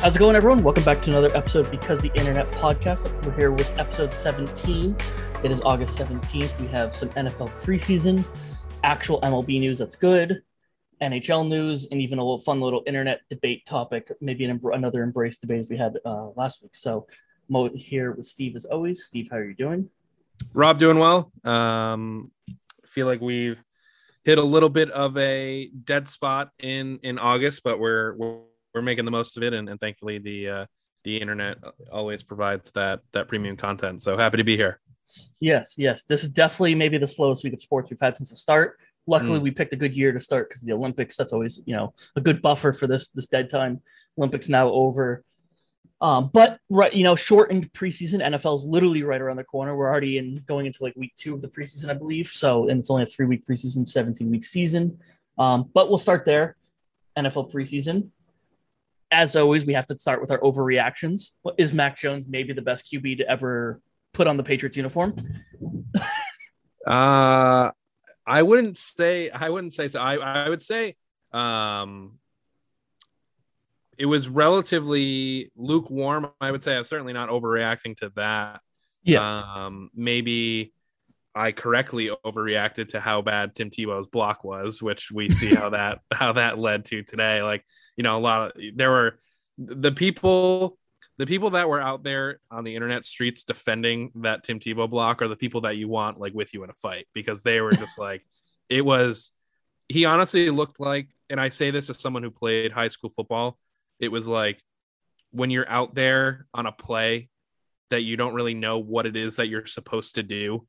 How's it going, everyone? Welcome back to another episode because the Internet podcast. We're here with episode 17. It is August 17th. We have some NFL preseason, actual MLB news that's good, NHL news, and even a little fun little internet debate topic, maybe an, another embrace debate as we had uh, last week. So, Mo here with Steve as always. Steve, how are you doing? Rob, doing well. Um, feel like we've hit a little bit of a dead spot in in August, but we're we're we're making the most of it, and, and thankfully the uh, the internet always provides that that premium content. So happy to be here. Yes, yes, this is definitely maybe the slowest week of sports we've had since the start. Luckily, mm. we picked a good year to start because the Olympics. That's always you know a good buffer for this this dead time. Olympics now over. Um, but right, you know, shortened preseason. NFL's literally right around the corner. We're already in going into like week two of the preseason, I believe. So, and it's only a three week preseason, 17 week season. Um, but we'll start there. NFL preseason as always, we have to start with our overreactions. Is Mac Jones maybe the best QB to ever put on the Patriots uniform? uh I wouldn't say I wouldn't say so. I, I would say um it was relatively lukewarm. I would say I'm certainly not overreacting to that. Yeah. Um maybe I correctly overreacted to how bad Tim Tebow's block was, which we see how that how that led to today. Like, you know, a lot of there were the people the people that were out there on the internet streets defending that Tim Tebow block are the people that you want like with you in a fight because they were just like it was he honestly looked like and I say this as someone who played high school football, it was like when you're out there on a play that you don't really know what it is that you're supposed to do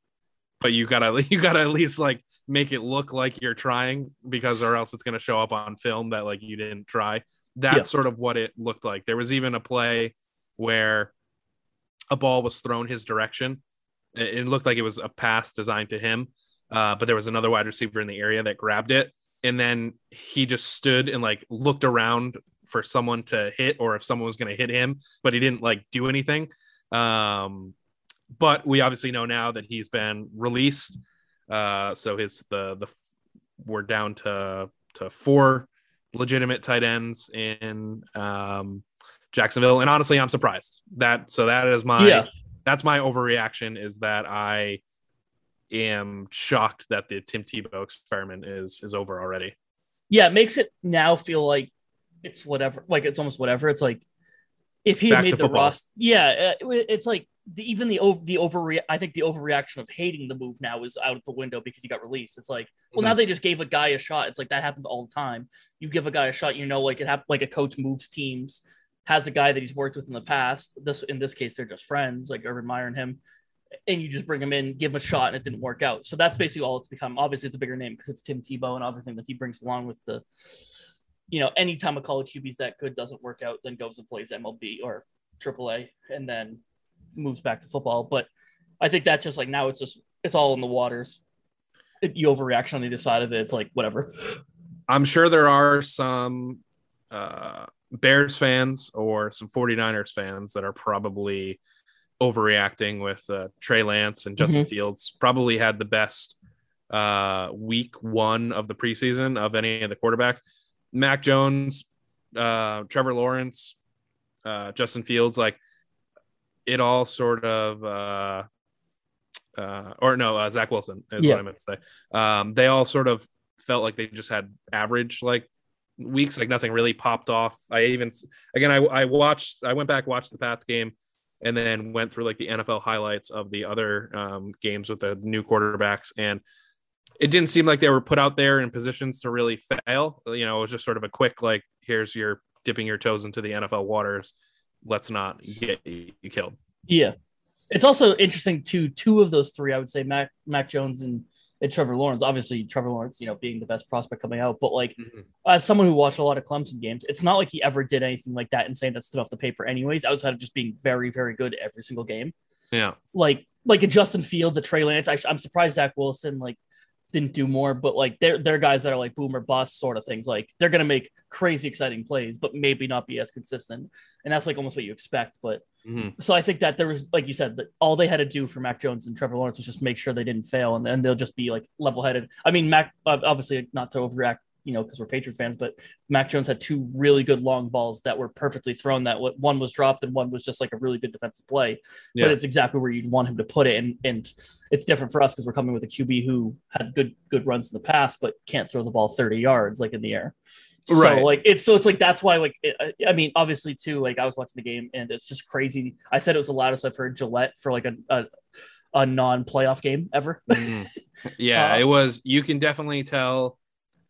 but you gotta you gotta at least like make it look like you're trying because or else it's gonna show up on film that like you didn't try. That's yeah. sort of what it looked like. There was even a play where a ball was thrown his direction. It, looked like it was a pass designed to him, uh, but there was another wide receiver in the area that grabbed it, and then he just stood and like looked around for someone to hit or if someone was going to hit him, but he didn't like do anything. Um, but we obviously know now that he's been released. Uh, so his the the we're down to to four legitimate tight ends in um, Jacksonville, and honestly, I'm surprised that. So that is my yeah. that's my overreaction is that I am shocked that the Tim Tebow experiment is is over already. Yeah, it makes it now feel like it's whatever, like it's almost whatever. It's like if he Back made the roster, yeah, it's like the, even the over the over I think the overreaction of hating the move now is out of the window because he got released. It's like, well, mm-hmm. now they just gave a guy a shot. It's like that happens all the time. You give a guy a shot, you know, like it happened. Like a coach moves teams, has a guy that he's worked with in the past. This in this case, they're just friends, like Urban Meyer and him, and you just bring him in, give him a shot, and it didn't work out. So that's basically all it's become. Obviously, it's a bigger name because it's Tim Tebow and everything that he brings along with the. You know, anytime a college QB is that good doesn't work out, then goes and plays MLB or AAA, and then moves back to football. But I think that's just like now it's just it's all in the waters. It, you overreaction on either side of it. It's like whatever. I'm sure there are some uh, Bears fans or some 49ers fans that are probably overreacting with uh, Trey Lance and Justin mm-hmm. Fields. Probably had the best uh, week one of the preseason of any of the quarterbacks. Mac Jones, uh, Trevor Lawrence, uh, Justin Fields, like it all sort of uh, uh, or no, uh, Zach Wilson is yeah. what I meant to say. Um, they all sort of felt like they just had average like weeks, like nothing really popped off. I even again, I, I watched, I went back watched the Pats game, and then went through like the NFL highlights of the other um, games with the new quarterbacks, and it didn't seem like they were put out there in positions to really fail. You know, it was just sort of a quick like, here's your dipping your toes into the NFL waters let's not get you killed. Yeah. It's also interesting too. Two of those three, I would say, Mac Mac Jones and, and Trevor Lawrence. Obviously, Trevor Lawrence, you know, being the best prospect coming out. But like, mm-hmm. as someone who watched a lot of Clemson games, it's not like he ever did anything like that insane that stood off the paper. Anyways, outside of just being very, very good every single game. Yeah. Like, like a Justin Fields, a Trey Lance. I, I'm surprised Zach Wilson like didn't do more, but like they're they're guys that are like boomer bust sort of things. Like they're gonna make crazy exciting plays, but maybe not be as consistent. And that's like almost what you expect. But mm-hmm. so I think that there was, like you said, that all they had to do for Mac Jones and Trevor Lawrence was just make sure they didn't fail, and then they'll just be like level headed. I mean, Mac obviously not to overreact you know, because we're Patriot fans, but Mac Jones had two really good long balls that were perfectly thrown. That one was dropped and one was just like a really good defensive play. Yeah. But it's exactly where you'd want him to put it. And and it's different for us because we're coming with a QB who had good good runs in the past, but can't throw the ball 30 yards like in the air. So right. like it's so it's like that's why like it, I mean obviously too like I was watching the game and it's just crazy. I said it was the loudest I've heard Gillette for like a a, a non playoff game ever. mm. Yeah, uh, it was. You can definitely tell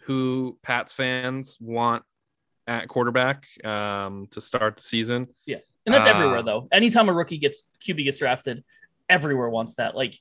who Pats fans want at quarterback um, to start the season. Yeah, and that's uh, everywhere though. Anytime a rookie gets QB gets drafted, everywhere wants that. Like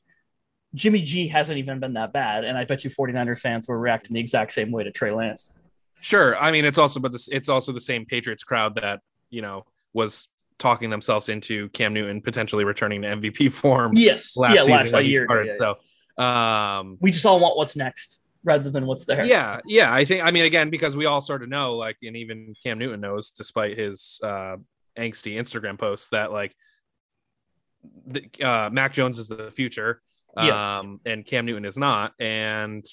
Jimmy G hasn't even been that bad, and I bet you 49er fans were reacting the exact same way to Trey Lance. Sure, I mean it's also but this it's also the same Patriots crowd that you know was talking themselves into Cam Newton potentially returning to MVP form. Yes, last yeah, season last when year, started. Yeah, yeah. So um, we just all want what's next rather than what's there. Yeah, yeah. I think I mean again because we all sort of know like and even Cam Newton knows despite his uh, angsty Instagram posts that like the, uh, Mac Jones is the future, yeah. um, and Cam Newton is not. And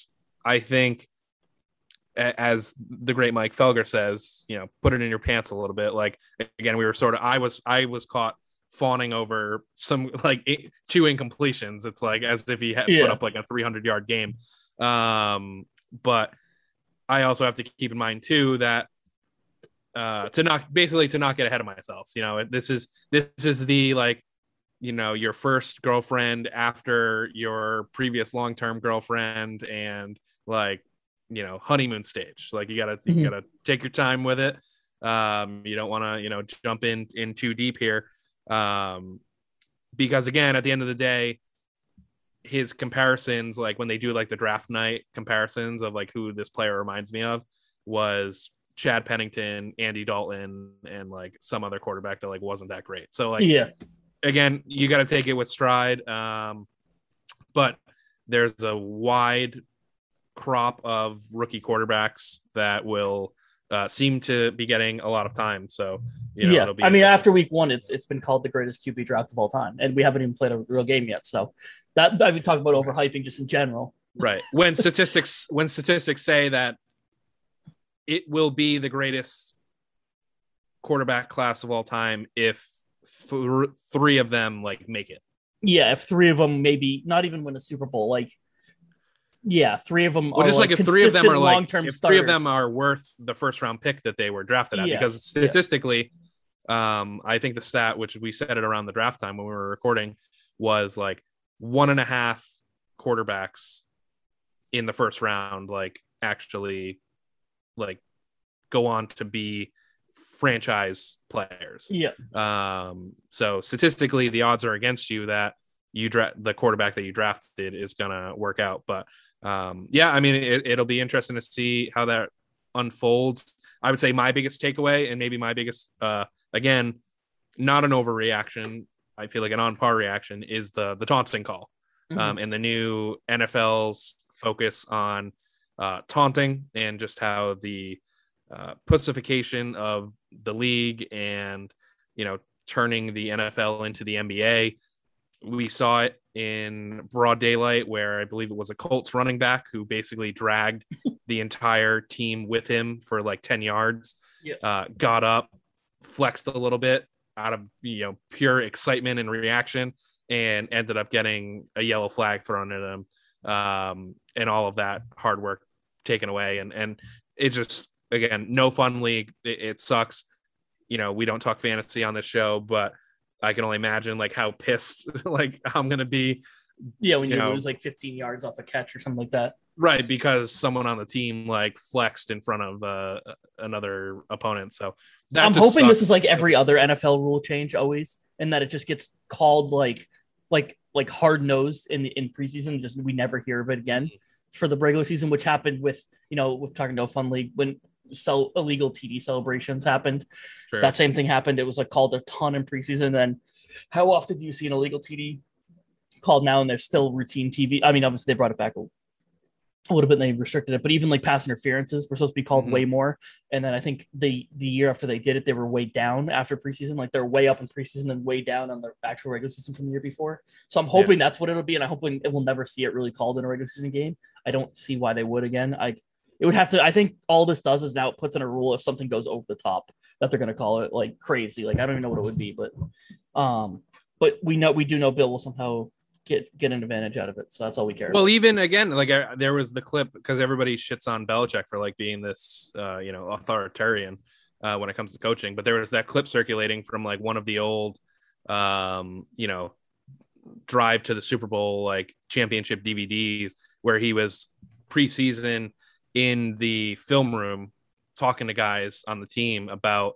I think as the great Mike Felger says, you know, put it in your pants a little bit. Like again, we were sort of I was I was caught fawning over some like eight, two incompletions. It's like as if he had yeah. put up like a 300 yard game. Um, but I also have to keep in mind too that uh, to not basically to not get ahead of myself. You know, this is this is the like you know your first girlfriend after your previous long term girlfriend and like you know honeymoon stage. Like you gotta mm-hmm. you gotta take your time with it. Um, you don't want to you know jump in in too deep here. Um, because again, at the end of the day, his comparisons, like when they do like the draft night comparisons of like who this player reminds me of, was Chad Pennington, Andy Dalton, and like some other quarterback that like wasn't that great. So like yeah, again, you got to take it with stride. Um, but there's a wide crop of rookie quarterbacks that will uh, seem to be getting a lot of time. So you know, yeah, I mean, after week one, it's it's been called the greatest QB draft of all time, and we haven't even played a real game yet. So that I mean, talk about overhyping just in general. Right. When statistics when statistics say that it will be the greatest quarterback class of all time if th- three of them like make it. Yeah, if three of them maybe not even win a Super Bowl, like yeah, three of them. Well, just like, like if three of them are like if starters. three of them are worth the first round pick that they were drafted at, because statistically, um, I think the stat which we said it around the draft time when we were recording was like one and a half quarterbacks in the first round, like actually, like go on to be franchise players. Yeah. Um. So statistically, the odds are against you that you draft the quarterback that you drafted is gonna work out, but um, yeah, I mean, it, will be interesting to see how that unfolds. I would say my biggest takeaway, and maybe my biggest, uh, again, not an overreaction. I feel like an on par reaction is the the taunting call, mm-hmm. um, and the new NFL's focus on uh, taunting and just how the uh, pussification of the league and you know turning the NFL into the NBA. We saw it in broad daylight where I believe it was a Colts running back who basically dragged the entire team with him for like 10 yards. Yep. Uh, got up, flexed a little bit out of you know pure excitement and reaction, and ended up getting a yellow flag thrown at him, um, and all of that hard work taken away. And and it just again no fun league. It, it sucks. You know we don't talk fantasy on this show, but I can only imagine like how pissed like I'm gonna be. Yeah, when you, you know, lose like 15 yards off a catch or something like that. Right, because someone on the team like flexed in front of uh, another opponent. So I'm hoping sucks. this is like every other NFL rule change always, and that it just gets called like like like hard nosed in the in preseason. Just we never hear of it again mm-hmm. for the regular season, which happened with you know with talking to a fun league when sell illegal TD celebrations happened. Sure. That same thing happened. It was like called a ton in preseason. Then how often do you see an illegal TD called now and there's still routine TV? I mean, obviously they brought it back a, a little bit and they restricted it, but even like pass interferences were supposed to be called mm-hmm. way more. And then I think the the year after they did it, they were way down after preseason. Like they're way up in preseason and way down on the actual regular season from the year before. So I'm hoping yeah. that's what it'll be, and I hope it will never see it really called in a regular season game. I don't see why they would again. I It would have to. I think all this does is now it puts in a rule if something goes over the top that they're going to call it like crazy. Like I don't even know what it would be, but um, but we know we do know Bill will somehow get get an advantage out of it. So that's all we care. Well, about. even again, like I, there was the clip because everybody shits on Belichick for like being this, uh, you know, authoritarian uh, when it comes to coaching. But there was that clip circulating from like one of the old, um, you know, drive to the Super Bowl like championship DVDs where he was preseason in the film room talking to guys on the team about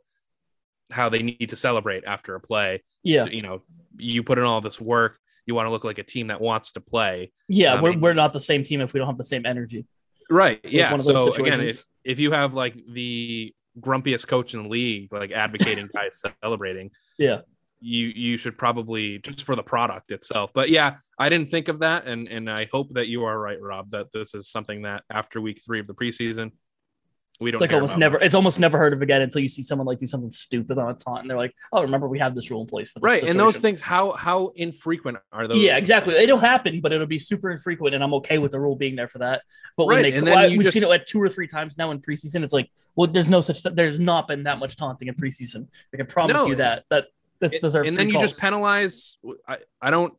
how they need to celebrate after a play. Yeah. You know, you put in all this work you want to look like a team that wants to play. Yeah, um, we're, we're not the same team if we don't have the same energy. Right. Yeah. So again, if, if you have like the grumpiest coach in the league, like advocating guys celebrating, yeah, you you should probably just for the product itself. But yeah, I didn't think of that, and and I hope that you are right, Rob, that this is something that after week three of the preseason, we don't. It's like almost never. It's almost never heard of again until you see someone like do something stupid on a taunt, and they're like, "Oh, remember we have this rule in place for this." Right, situation. and those things, how how infrequent are those? Yeah, exactly. It'll happen, but it'll be super infrequent, and I'm okay with the rule being there for that. But when right, they, well, we've just... seen it like two or three times now in preseason. It's like, well, there's no such. There's not been that much taunting in preseason. I can promise no, you that. That that deserves. And then you calls. just penalize. I, I don't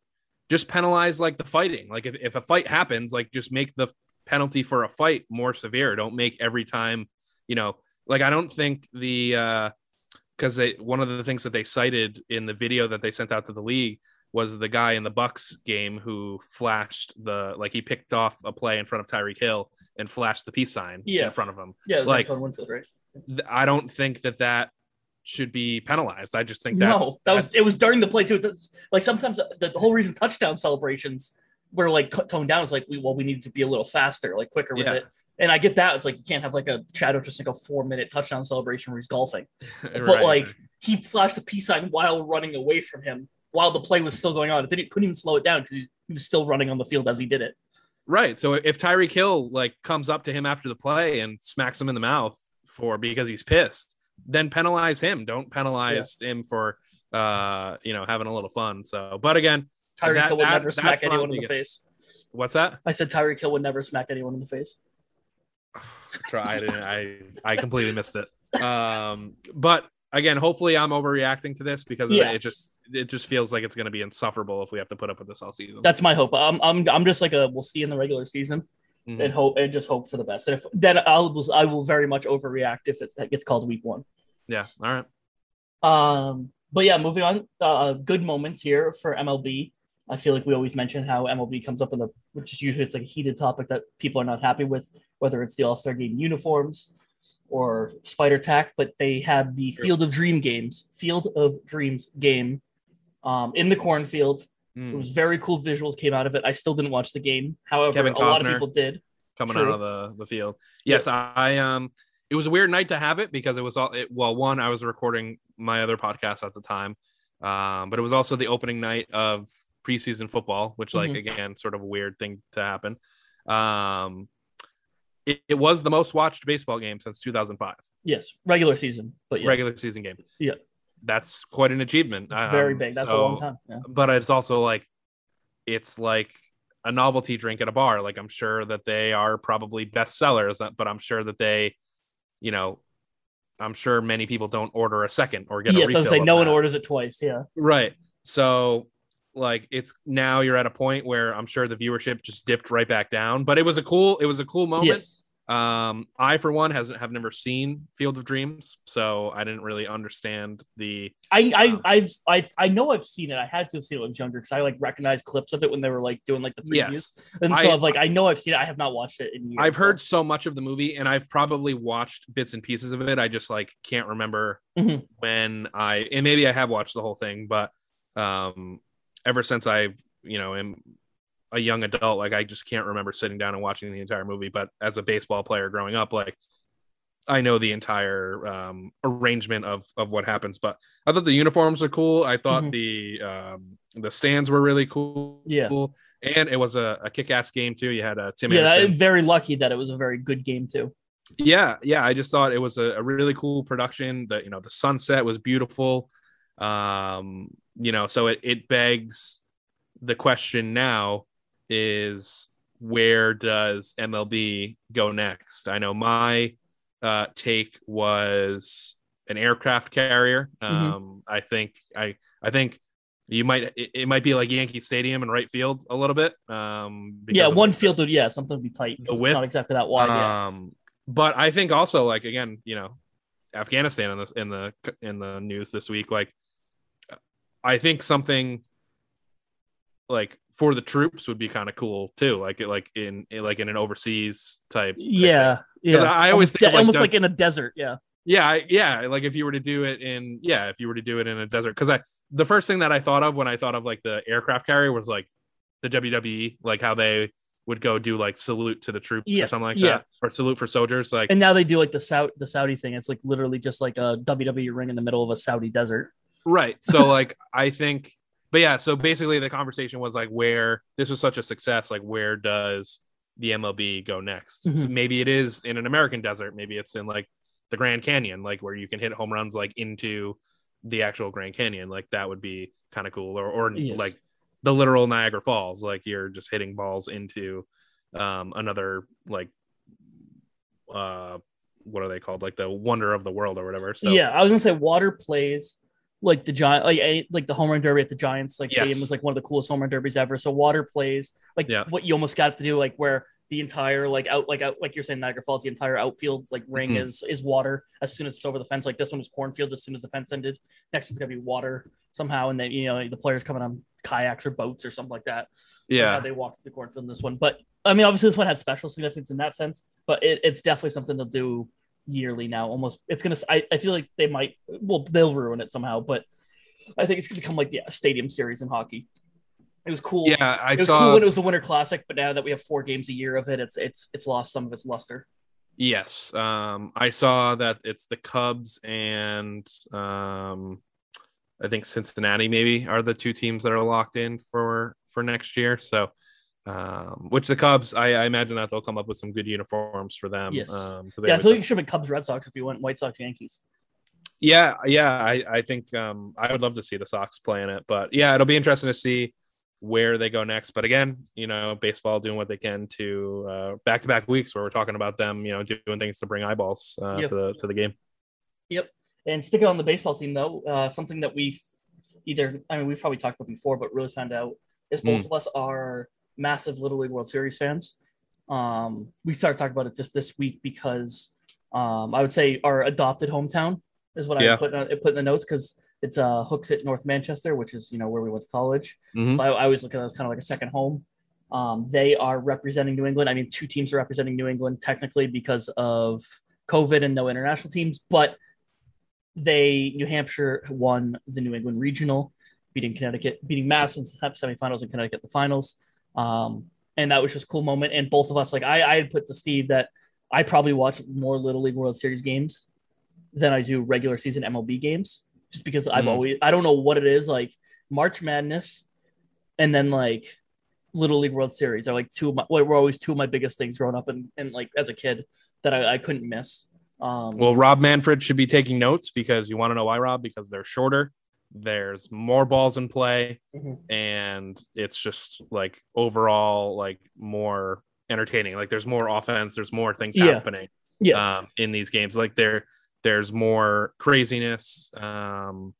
just penalize like the fighting. Like if if a fight happens, like just make the penalty for a fight more severe. Don't make every time you know like I don't think the uh because they one of the things that they cited in the video that they sent out to the league was the guy in the Bucs game who flashed the like he picked off a play in front of Tyreek Hill and flashed the peace sign yeah. in front of him. Yeah, like Winfield, right? I don't think that that should be penalized. I just think that's, no, that was it was during the play too. That's, like sometimes the, the, whole reason touchdown celebrations were like toned down is like we well we need to be a little faster, like quicker with yeah. it. And I get that. It's like you can't have like a Chad just like a four minute touchdown celebration where he's golfing. right. But like he flashed the peace sign while running away from him while the play was still going on. It didn't couldn't even slow it down because he was still running on the field as he did it. Right. So if Tyreek Hill like comes up to him after the play and smacks him in the mouth for because he's pissed, then penalize him. Don't penalize yeah. him for uh you know having a little fun. So, but again, Tyreek Hill would never smack anyone in the face. What's that? I said Tyreek Hill would never smack anyone in the face. Try. I I completely missed it. Um, but again, hopefully I'm overreacting to this because yeah. it, it just it just feels like it's going to be insufferable if we have to put up with this all season. That's my hope. I'm I'm I'm just like a we'll see in the regular season. Mm-hmm. And hope and just hope for the best. And if then I'll I will very much overreact if it gets called week one. Yeah. All right. Um. But yeah, moving on. Uh, good moments here for MLB. I feel like we always mention how MLB comes up in the, which is usually it's like a heated topic that people are not happy with, whether it's the All Star Game uniforms or Spider Tack. But they had the Field of Dream games, Field of Dreams game, um, in the cornfield. Mm. It was very cool visuals came out of it. I still didn't watch the game, however, a lot of people did. Coming True. out of the the field, yes, yeah. I, I um, it was a weird night to have it because it was all it, well, one, I was recording my other podcast at the time, um, but it was also the opening night of preseason football, which like mm-hmm. again, sort of a weird thing to happen. Um, it, it, was the most watched baseball game since 2005. Yes, regular season, but yeah. regular season game. Yeah, that's quite an achievement. Very um, big. That's so, a long time. Yeah. But it's also like it's like a novelty drink at a bar. Like I'm sure that they are probably best sellers, but I'm sure that they, you know, I'm sure many people don't order a second or get. Yes, I was say no that. one orders it twice. Yeah. Right. So like it's now you're at a point where I'm sure the viewership just dipped right back down. But it was a cool, it was a cool moment. Yes. Um, I for one has have never seen Field of Dreams, so I didn't really understand the. I I um, I've I I know I've seen it. I had to have seen it when I was younger because I like recognized clips of it when they were like doing like the previews, yes. and so I, have like I know I've seen it. I have not watched it in years. I've heard so much of the movie, and I've probably watched bits and pieces of it. I just like can't remember mm-hmm. when I and maybe I have watched the whole thing, but um ever since I've you know am a young adult, like I just can't remember sitting down and watching the entire movie. But as a baseball player growing up, like I know the entire um, arrangement of of what happens. But I thought the uniforms are cool. I thought mm-hmm. the um, the stands were really cool. Yeah. And it was a, a kick ass game too. You had a Tim. Yeah, Anderson. very lucky that it was a very good game too. Yeah, yeah. I just thought it was a, a really cool production. That you know the sunset was beautiful. Um, you know, so it, it begs the question now is where does MLB go next? I know my uh, take was an aircraft carrier. Mm-hmm. Um, mm-hmm. I think I I think you might it, it, might be like Yankee Stadium and right field a little bit. Um, yeah, one field would yeah something would be tight. The width, not exactly that wide. Um, but I think also like again, you know, Afghanistan in the in the in the news this week. Like, I think something like for the troops would be kind of cool too. Like like in like in an overseas type. Yeah, yeah. I, I always think de- almost like in a desert. Yeah. Yeah, I, yeah. Like if you were to do it in, yeah, if you were to do it in a desert, because I the first thing that I thought of when I thought of like the aircraft carrier was like the WWE, like how they would go do like salute to the troops yes, or something like yeah. that, or salute for soldiers. Like, and now they do like the Saudi the Saudi thing. It's like literally just like a WWE ring in the middle of a Saudi desert. Right. So like I think, but yeah. So basically, the conversation was like, where this was such a success, like where does the MLB go next? Mm-hmm. So maybe it is in an American desert. Maybe it's in like the Grand Canyon, like where you can hit home runs like into the actual Grand Canyon. Like that would be kind of cool. Or or yes. like the literal Niagara Falls, like you're just hitting balls into um another like uh what are they called? Like the wonder of the world or whatever. So yeah, I was gonna say water plays like the giant like like the home run derby at the Giants like yes. stadium was like one of the coolest home run derbies ever. So water plays like yeah. what you almost got to do like where the entire like out like out like you're saying Niagara Falls, the entire outfield like ring mm-hmm. is is water as soon as it's over the fence. Like this one was cornfields as soon as the fence ended. Next one's gonna be water somehow, and then you know the players coming on kayaks or boats or something like that. Yeah, they walked the cornfield in this one, but I mean obviously this one had special significance in that sense, but it, it's definitely something they'll do yearly now. Almost it's gonna I, I feel like they might well they'll ruin it somehow, but I think it's gonna become like the stadium series in hockey. It was cool. Yeah, I it was saw. Cool when it was the Winter Classic, but now that we have four games a year of it, it's it's it's lost some of its luster. Yes, um, I saw that it's the Cubs and um, I think Cincinnati maybe are the two teams that are locked in for for next year. So, um, which the Cubs, I, I, imagine that they'll come up with some good uniforms for them. Yes. Um, yeah, I feel like it should be Cubs, Red Sox if you went White Sox, Yankees. Yeah, yeah, I I think um, I would love to see the Sox playing it, but yeah, it'll be interesting to see where they go next. But again, you know, baseball doing what they can to uh back to back weeks where we're talking about them, you know, doing things to bring eyeballs uh, yep. to the to the game. Yep. And sticking on the baseball team though, uh, something that we've either I mean we've probably talked about before, but really found out is both mm. of us are massive Little League World Series fans. Um, we started talking about it just this week because um, I would say our adopted hometown is what yeah. I put uh, put in the notes because it's uh Hooksett North Manchester, which is you know where we went to college. Mm-hmm. So I, I, always look at it as kind of like a second home. Um, they are representing New England. I mean, two teams are representing New England technically because of COVID and no international teams, but they New Hampshire won the New England Regional, beating Connecticut, beating Mass in the semifinals and Connecticut the finals. Um, and that was just a cool moment. And both of us, like I, I had put to Steve that I probably watch more Little League World Series games than I do regular season MLB games just because I've mm. always I don't know what it is like March Madness, and then like Little League World Series are like two of my were always two of my biggest things growing up and, and like as a kid that I, I couldn't miss. Um, well, Rob Manfred should be taking notes because you want to know why, Rob? Because they're shorter, there's more balls in play, mm-hmm. and it's just like overall like more entertaining. Like there's more offense, there's more things yeah. happening. Yes. Um, in these games, like they're there's more craziness. Um,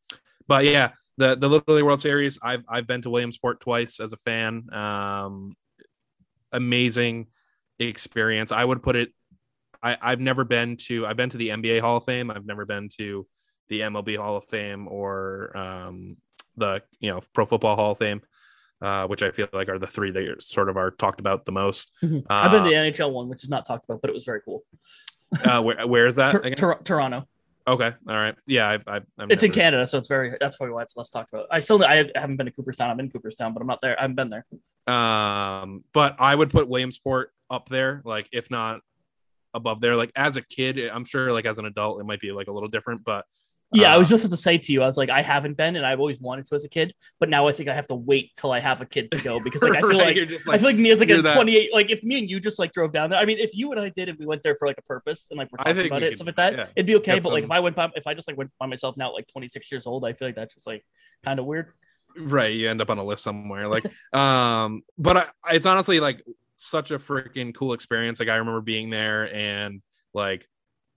but yeah, the the Little League World Series. I've I've been to Williamsport twice as a fan. Um, amazing experience. I would put it. I I've never been to. I've been to the NBA Hall of Fame. I've never been to the MLB Hall of Fame or um, the you know Pro Football Hall of Fame. Uh, which I feel like are the three that sort of are talked about the most. Mm-hmm. Uh, I've been to the NHL one, which is not talked about, but it was very cool. Uh, where where is that? Tor- Tor- Toronto. Okay, all right. Yeah, I've, I've, I've it's never... in Canada, so it's very. That's probably why it's less talked about. I still I haven't been to Cooperstown. I'm in Cooperstown, but I'm not there. I haven't been there. Um, but I would put Williamsport up there, like if not above there. Like as a kid, I'm sure like as an adult, it might be like a little different, but yeah, uh, I was just to say to you, I was like, I haven't been, and I've always wanted to as a kid, but now I think I have to wait till I have a kid to go because like I feel right, like, like, I feel like me as like a that... 28, like if me and you just like drove down there. I mean, if you and I did, and we went there for like a purpose and like we're talking about we it, could, stuff like that, yeah. it'd be okay. But some... like if I went by, if I just like went by myself now, like 26 years old, I feel like that's just like kind of weird. Right, you end up on a list somewhere, like, um, but I, it's honestly like such a freaking cool experience. Like I remember being there and like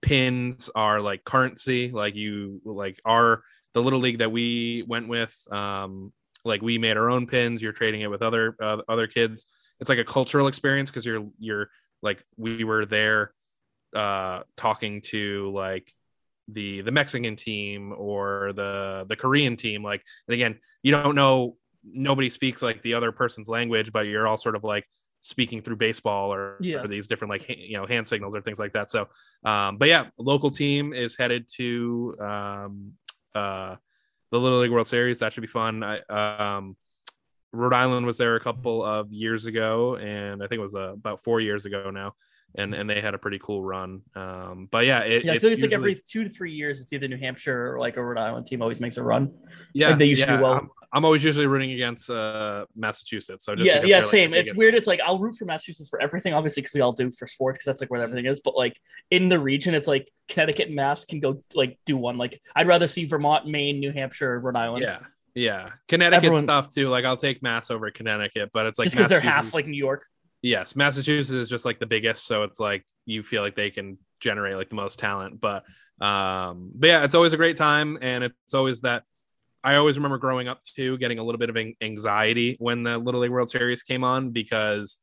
pins are like currency. Like you like our the little league that we went with. Um, like we made our own pins. You're trading it with other uh, other kids. It's like a cultural experience because you're you're like we were there uh talking to like the the Mexican team or the the Korean team like and again you don't know nobody speaks like the other person's language but you're all sort of like speaking through baseball or, yeah. or these different like you know hand signals or things like that. So um but yeah local team is headed to um uh the little league world series. That should be fun. I um rhode island was there a couple of years ago and i think it was uh, about four years ago now and and they had a pretty cool run. Um, but yeah, it, yeah, I feel like it's usually... like every two to three years, it's either New Hampshire or like a Rhode Island team always makes a run. Yeah, like they usually yeah, well. I'm, I'm, always usually rooting against uh, Massachusetts. So yeah, yeah, same. Like it's weird. It's like I'll root for Massachusetts for everything, obviously, because we all do for sports, because that's like where everything is. But like in the region, it's like Connecticut and Mass can go like do one. Like I'd rather see Vermont, Maine, New Hampshire, Rhode Island. Yeah. Yeah, Connecticut Everyone... stuff too. Like I'll take Mass over Connecticut, but it's like because they're half like New York. Yes, Massachusetts is just like the biggest, so it's like you feel like they can generate like the most talent. But um, but yeah, it's always a great time, and it's always that. I always remember growing up too, getting a little bit of anxiety when the Little League World Series came on because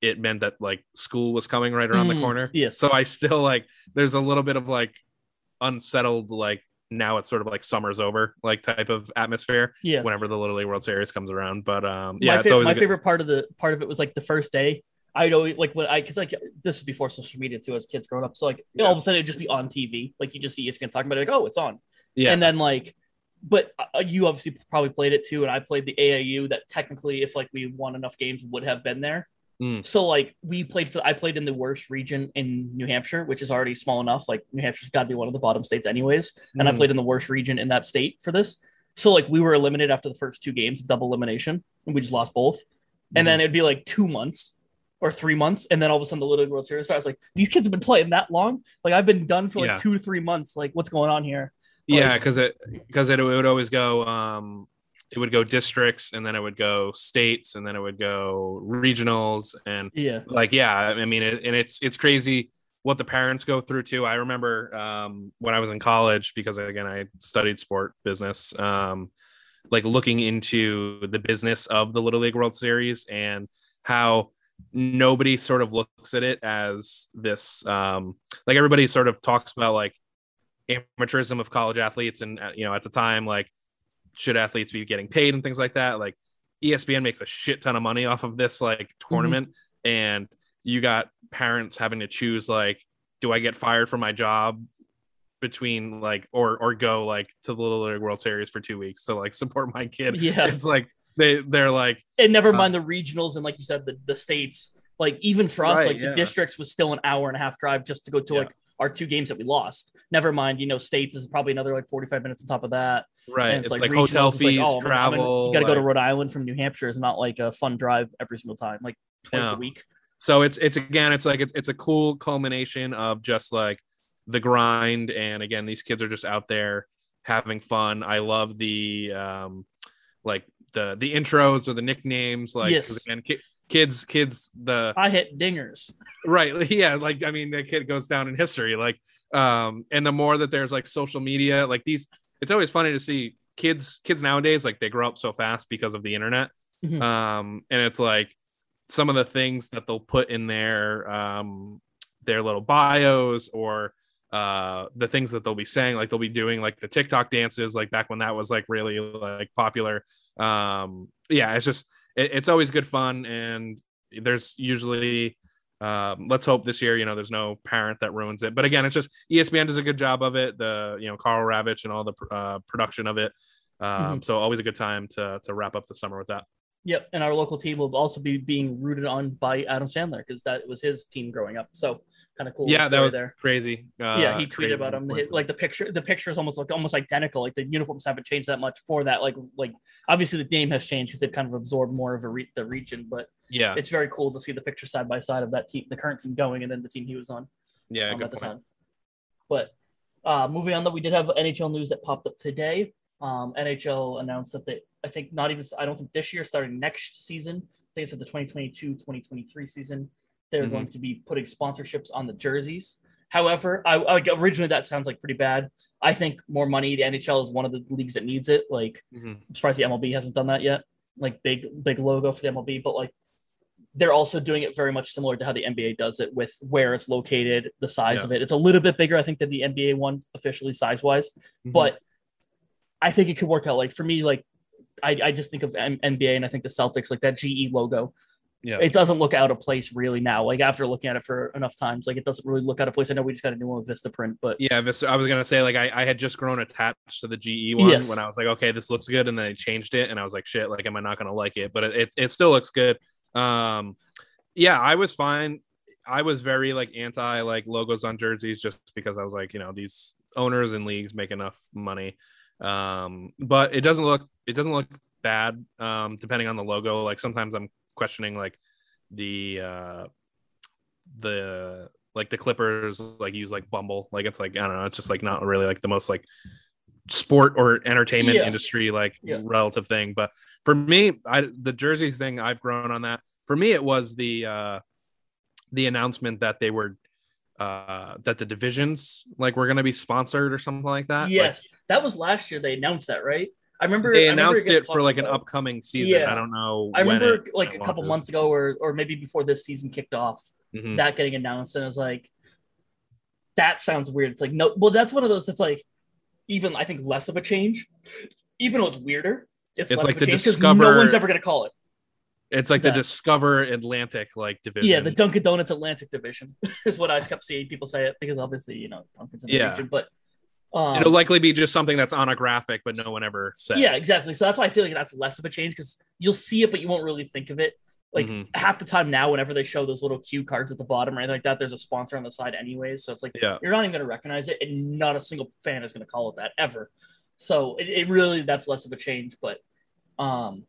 it meant that like school was coming right around mm, the corner. Yes. So I still like there's a little bit of like unsettled like now it's sort of like summer's over like type of atmosphere yeah whenever the little league world series comes around but um yeah my, it's always my favorite part of the part of it was like the first day I'd always like when I because like this is before social media too as kids growing up. So like yeah. all of a sudden it'd just be on TV. Like you just see ESPN talking about it, like, oh, it's on. Yeah. And then like, but uh, you obviously probably played it too, and I played the AAU that technically, if like we won enough games, would have been there. Mm. So like we played for I played in the worst region in New Hampshire, which is already small enough. Like New Hampshire's got to be one of the bottom states anyways, mm. and I mm. played in the worst region in that state for this. So like we were eliminated after the first two games, of double elimination, and we just lost both. And mm. then it'd be like two months or three months, and then all of a sudden the Little World Series starts. Like these kids have been playing that long. Like I've been done for like yeah. two to three months. Like what's going on here? Like, yeah, because it because it, it would always go. um it would go districts and then it would go states and then it would go regionals and yeah. like yeah i mean it, and it's it's crazy what the parents go through too. I remember um, when i was in college because again i studied sport business um, like looking into the business of the little league world series and how nobody sort of looks at it as this um like everybody sort of talks about like amateurism of college athletes and uh, you know at the time like should athletes be getting paid and things like that like espn makes a shit ton of money off of this like mm-hmm. tournament mm-hmm. and you got parents having to choose like do i get fired from my job between like or or go like to the little league world series for two weeks to like support my kid yeah it's like they they're like and never uh, mind the regionals and like you said the, the states like even for us right, like yeah. the districts was still an hour and a half drive just to go to yeah. like our two games that we lost never mind you know states is probably another like 45 minutes on top of that right and it's, it's like, like hotel fees like, oh, travel you gotta like... go to rhode island from new hampshire is not like a fun drive every single time like twice yeah. a week so it's it's again it's like it's, it's a cool culmination of just like the grind and again these kids are just out there having fun i love the um like the the intros or the nicknames like yes. again, kids kids the I hit dingers. Right. Yeah, like I mean the kid goes down in history like um and the more that there's like social media like these it's always funny to see kids kids nowadays like they grow up so fast because of the internet. Mm-hmm. Um and it's like some of the things that they'll put in their um their little bios or uh the things that they'll be saying like they'll be doing like the TikTok dances like back when that was like really like popular um yeah it's just it, it's always good fun and there's usually um let's hope this year you know there's no parent that ruins it. But again it's just espn does a good job of it the you know karl Ravech and all the uh, production of it. Um mm-hmm. so always a good time to to wrap up the summer with that Yep, and our local team will also be being rooted on by Adam Sandler because that was his team growing up. So kind of cool. Yeah, that was there. crazy. Uh, yeah, he tweeted about him. His, like the picture, the picture is almost like almost identical. Like the uniforms haven't changed that much for that. Like like obviously the name has changed because they've kind of absorbed more of a re- the region. But yeah, it's very cool to see the picture side by side of that team, the current team going, and then the team he was on. Yeah, um, at the time. But uh, moving on, that we did have NHL news that popped up today. Um, NHL announced that they, I think not even, I don't think this year, starting next season, think it's at the 2022-2023 season. They're Mhm. going to be putting sponsorships on the jerseys. However, I, I originally that sounds like pretty bad. I think more money. The NHL is one of the leagues that needs it. Like Mhm. I'm surprised the MLB hasn't done that yet. Like big big logo for the MLB, but like they're also doing it very much similar to how the NBA does it with where it's located, the size Yeah. of it. It's a little bit bigger, I think, than the NBA one officially size wise, Mhm. but I think it could work out. Like for me, like I, I just think of M- NBA and I think the Celtics, like that GE logo. Yeah. It doesn't look out of place really now. Like after looking at it for enough times, like it doesn't really look out of place. I know we just got a new one with Vistaprint, but Yeah, this, I was gonna say like I, I had just grown attached to the GE one Yes. when I was like, okay, this looks good, and then they changed it, and I was like, shit, like, am I not gonna like it? But it, it, it still looks good. Um, yeah, I was fine. I was very like anti like logos on jerseys just because I was like, you know, these owners and leagues make enough money. Um, but it doesn't look it doesn't look bad. Um, depending on the logo, like sometimes I'm questioning like the uh the like the Clippers like use like Bumble. Like it's like I don't know, it's just like not really like the most like sport or entertainment Yeah. industry like Yeah. relative thing. But for me, I the jerseys thing I've grown on that. For me, it was the uh the announcement that they were uh that the divisions like were gonna be sponsored or something like that. Like, yes, that was last year. They announced that, right? I remember they I remember announced it for like an about- upcoming season. Yeah. I don't know. I when remember it- like a couple months ago, or or maybe before this season kicked off, Mhm. that getting announced, and I was like, that sounds weird. It's like no, well, that's one of those that's like even I think less of a change, even though it's weirder. It's, It's less like of a the change Discover- No one's ever gonna call it. It's like the. Discover Atlantic like division. Yeah, the Dunkin' Donuts Atlantic Division is what I kept seeing people say it because obviously you know Dunkin's in the Yeah. region, but um, It'll likely be just something that's on a graphic, but no one ever says. yeah, exactly. So that's why I feel like that's less of a change because you'll see it, but you won't really think of it. Like Mhm. half the time now, whenever they show those little cue cards at the bottom or anything like that, there's a sponsor on the side anyways. So it's like Yeah. you're not even going to recognize it, and not a single fan is going to call it that ever. So it, it really that's less of a change, but um,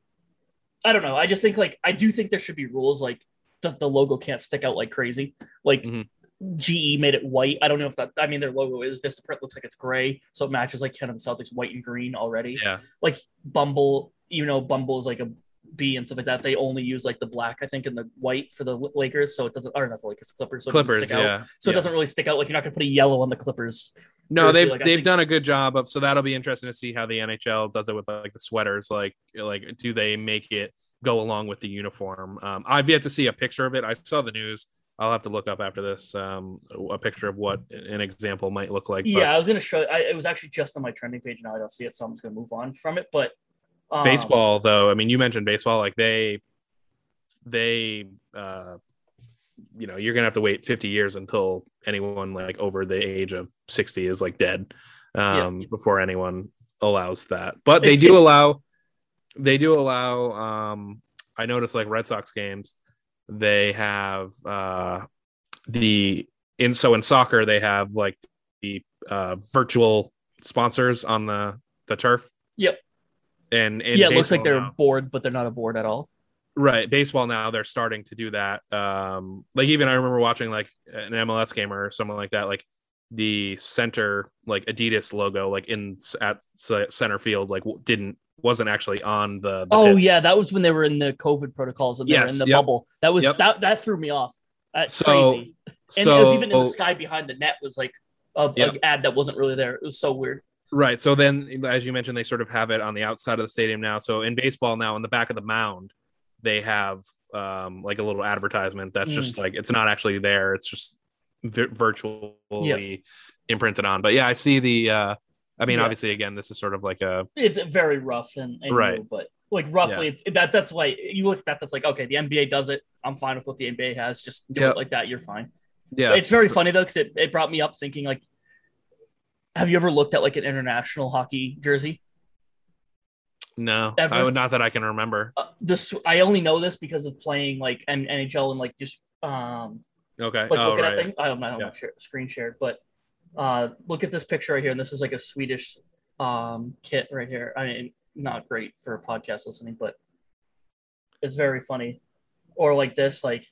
I don't know. I just think like I do think there should be rules like the, the logo can't stick out like crazy. Like Mhm. GE made it white. I don't know if that. I mean, their logo is Vistaprint looks like it's gray, so it matches like kind of the Celtics white and green already Yeah. like Bumble, you know, Bumble is like a B and stuff like that. They only use like the black, I think, and the white for the Lakers, so it doesn't. Or not the Lakers, Clippers. So it doesn't Clippers. stick out. Yeah. So it doesn't really stick out. Like you're not gonna put a yellow on the Clippers. No, they've like, they've think- done a good job of. So that'll be interesting to see how the NHL does it with like the sweaters. Like like do they make it go along with the uniform? Um, I've yet to see a picture of it. I saw the news. I'll have to look up after this um, a picture of what an example might look like. but Yeah, I was gonna show. I, it was actually just on my trending page. and I don't see it, so I'm just gonna move on from it. But um, baseball though. I mean, you mentioned baseball. Like they they uh, you know you're gonna have to wait 50 years until anyone like over the age of 60 is like dead um before anyone allows that but they It's- do it's- allow they do allow um i noticed like red sox games they have uh the in so in soccer they have like the uh virtual sponsors on the the turf Yep. And in yeah, it looks like they're now- bored, but they're not a board at all. Right, baseball now they're starting to do that. Um, like even I remember watching like an MLS game or something like that. Like the center like Adidas logo like in at center field like didn't wasn't actually on the. the Oh pitch. yeah, that was when they were in the COVID protocols and they were Yes, in the yep. bubble. That was Yep. that that threw me off. That's So- crazy. And so it was even in the sky behind the net was like a Yep. like, ad that wasn't really there. It was so weird. Right. So then, as you mentioned, they sort of have it on the outside of the stadium now. So in baseball now, on the back of the mound, they have um like a little advertisement that's Mm. just like it's not actually there. It's just vi- virtually imprinted on. But yeah, I see the. uh I mean, Yeah. obviously, again, this is sort of like a it's very rough and, and Right. new, but like roughly it's, that that's why you look at that that's like okay the nba does it i'm fine with what the nba has just do Yeah. it like that you're fine yeah. it's very funny though because it, it brought me up thinking like have you ever looked at like an international hockey jersey No, Ever? I would not that I can remember. uh, this i only know this because of playing like N- nhl and like just um Okay. like oh, right. at things i don't know how Yeah. much screen shared but uh look at this picture right here and this is like a swedish um kit right here i mean not great for podcast listening but it's very funny or like this like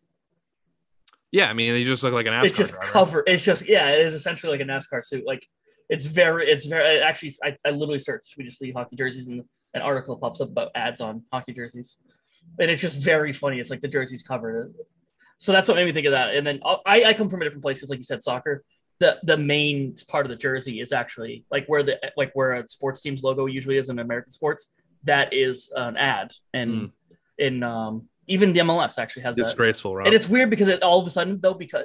Yeah, I mean, they just look like an NASCAR it's just driver. cover it's just yeah it is essentially like a nascar suit like it's very it's very actually i, I literally searched swedish league hockey jerseys and an article pops up about ads on hockey jerseys and it's just very funny. It's like the jersey's covered. So that's what made me think of that. And then uh, I, I come from a different place because, like you said, soccer. The the main part of the jersey is actually like where the like where a sports team's logo usually is in American sports. That is an ad, and mm. in um even the MLS actually has disgraceful, that. and it's weird because it all of a sudden though because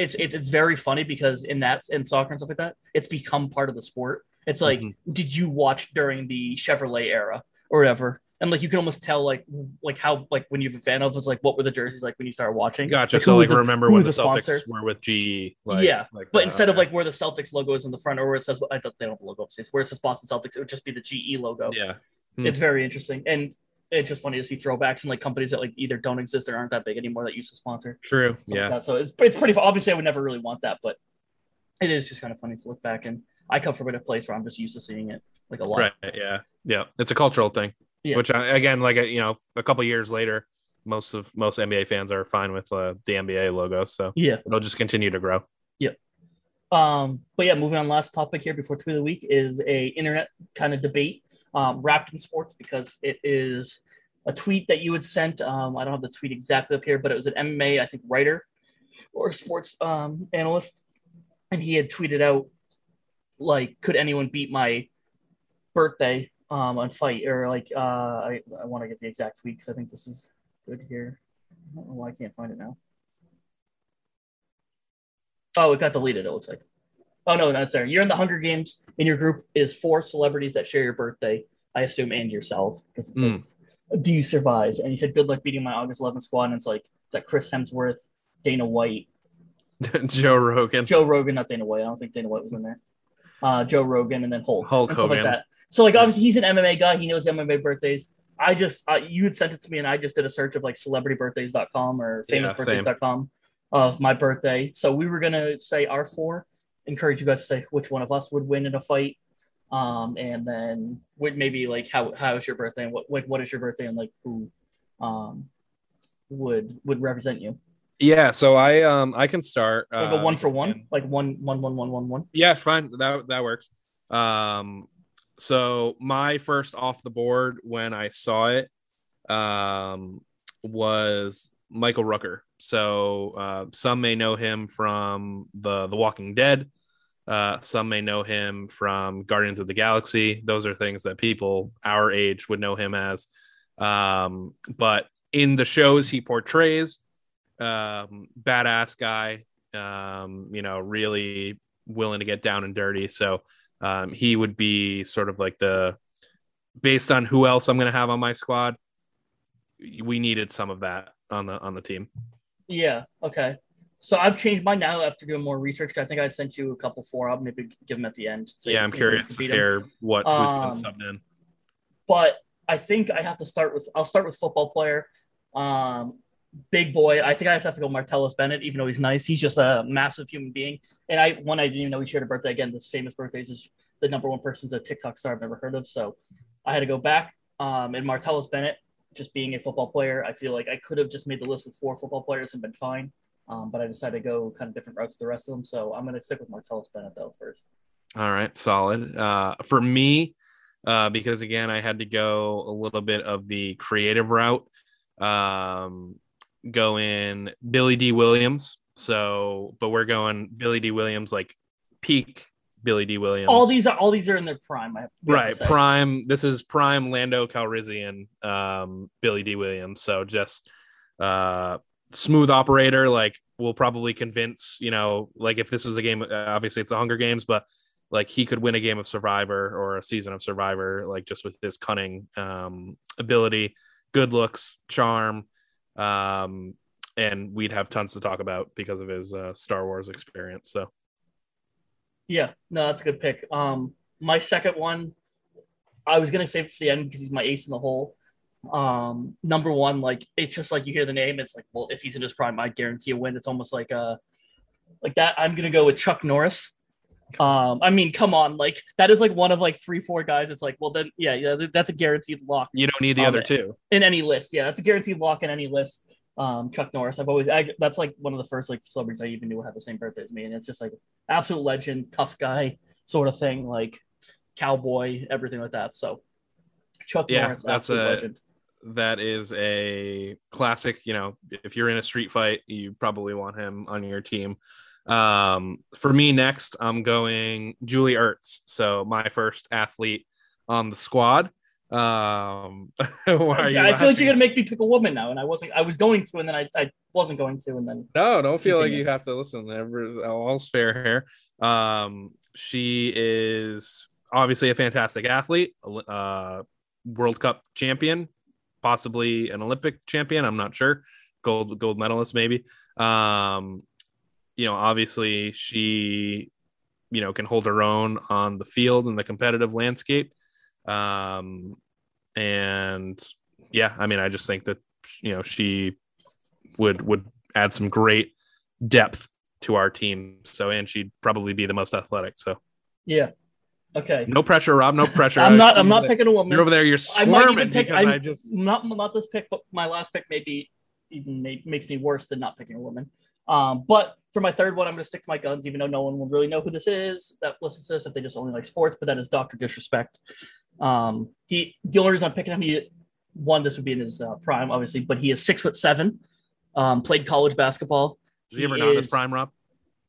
it's it's it's very funny because in that in soccer and stuff like that, it's become part of the sport. It's like, mm-hmm. did you watch during the Chevrolet era or whatever? and like you can almost tell like like how like when you're a fan of it's like what were the jerseys like when you started watching. Gotcha. Like, so like the, remember when the, Celtics sponsor? were with GE. Like, yeah, like but instead okay. of like where the Celtics logo is in the front or where it says I thought they don't have the logo upstairs where it says Boston Celtics, it would just be the GE logo. Yeah, hmm. it's very interesting and it's just funny to see throwbacks and like companies that like either don't exist or aren't that big anymore that used to sponsor. True. Yeah. Like so it's it's pretty obviously I would never really want that, but it is just kind of funny to look back and I come from a place where I'm just used to seeing it like a lot. Right. Yeah. Yeah. It's a cultural thing. Yeah. Which I, again, like you know, a couple years later, most of most NBA fans are fine with uh, the NBA logo. So yeah, it'll just continue to grow. Yep. Um, but yeah, moving on. Last topic here before tweet of the week is a internet kind of debate um, wrapped in sports because it is a tweet that you had sent. Um, I don't have the tweet exactly up here, but it was an MMA, I think, writer or sports um, analyst, and he had tweeted out like, "Could anyone beat my birthday um, on fight or like uh, I, I want to get the exact weeks. I think this is good here. I don't know why I can't find it now. Oh, it got deleted. It looks like. Oh no, that's sorry. You're in the Hunger Games, and your group is four celebrities that share your birthday. I assume, and yourself, because it says, mm. "Do you survive?" And he said, "Good luck beating my August 11th squad." And it's like, it's like Chris Hemsworth, Dana White, Joe Rogan, Joe Rogan, not Dana White. I don't think Dana White was in there. Uh, Joe Rogan, and then Hulk, Hulk stuff like that. So like obviously he's an MMA guy. He knows MMA birthdays. I just uh, you had sent it to me and I just did a search of like celebritybirthdays.com or famousbirthdays.com yeah, of my birthday. So we were gonna say our four. Encourage you guys to say which one of us would win in a fight. Um, and then would maybe like how how is your birthday and what what, what is your birthday and like who um would would represent you. Yeah, so I um I can start like a uh, one for one, like one one one one one one. Yeah, fine. That that works. Um, so my first off the board when I saw it um, was Michael Rooker. So uh, some may know him from the The Walking Dead. Uh, some may know him from Guardians of the Galaxy. Those are things that people our age would know him as. Um, but in the shows he portrays, um, badass guy, um, you know, really willing to get down and dirty. So um, he would be sort of like the based on who else I'm going to have on my squad. We needed some of that on the on the team. Yeah. Okay. So I've changed mine now after doing more research. I think I sent you a couple four I'll maybe give them at the end. So yeah, I'm curious to hear what who's um, been subbed in. But I think I have to start with. I'll start with football player. Um, big boy. I think I have to go Martellus Bennett, even though he's nice. He's just a massive human being. And I one I didn't even know he shared a birthday. Again, this famous birthday is the number one person's a TikTok star I've never heard of. So I had to go back. Um, and Martellus Bennett, just being a football player, I feel like I could have just made the list with four football players and been fine. Um, but I decided to go kind of different routes to the rest of them. So I'm going to stick with Martellus Bennett though first. All right, solid. Uh, for me, uh, because again, I had to go a little bit of the creative route. Um, in Billy Dee Williams. So, but we're going Billy Dee Williams, like peak Billy Dee Williams. All these are all these are in their prime. I have, right, prime. This is prime Lando Calrissian, um, Billy Dee Williams. So just uh, smooth operator. Like will probably convince you know, like if this was a game, obviously it's the Hunger Games, but like he could win a game of Survivor or a season of Survivor, like just with his cunning um, ability, good looks, charm um, and we'd have tons to talk about because of his uh, Star Wars experience. So, yeah, no, that's a good pick. Um, my second one, I was gonna save for the end because he's my ace in the hole. Um, number one, like it's just like you hear the name, it's like, well, if he's in his prime, I guarantee a win. It's almost like uh like that. I'm gonna go with Chuck Norris. Um, I mean, come on, like that is like one of like three, four guys. It's like, well, then, yeah, yeah, that's a guaranteed lock. You don't need the um, other two in any list. Yeah, that's a guaranteed lock in any list. Um, Chuck Norris. I've always I, that's like one of the first like celebrities I even knew had the same birthday as me, and it's just like absolute legend, tough guy sort of thing, like cowboy, everything like that. So Chuck yeah, Norris, that's a legend. That is a classic. You know, if you're in a street fight, you probably want him on your team. Um, for me, next, I'm going Julie Ertz. So my first athlete on the squad. Um, I feel like you're gonna make me pick a woman now, and I wasn't. I was going to, and then I, I wasn't going to, and then no, don't feel continue. like you have to listen. Every, all's fair here. Um, she is obviously a fantastic athlete, uh, World Cup champion, possibly an Olympic champion. I'm not sure. Gold gold medalist maybe. Um, you know, obviously she, you know, can hold her own on the field and the competitive landscape. Um, and yeah, I mean, I just think that you know she would would add some great depth to our team. So, and she'd probably be the most athletic. So, yeah. Okay. No pressure, Rob. No pressure. I'm not. I'm not picking a woman. You're over there. You're squirming I might even pick. I just not not this pick, but my last pick maybe even make, makes me worse than not picking a woman. Um, but for my third one, I'm going to stick to my guns, even though no one will really know who this is that listens to this if they just only like sports. But that is Doctor Disrespect. Um, he the only reason I'm picking him, he one this would be in his uh, prime, obviously, but he is six foot seven. Um, played college basketball. Is he, he ever not in his prime, Rob?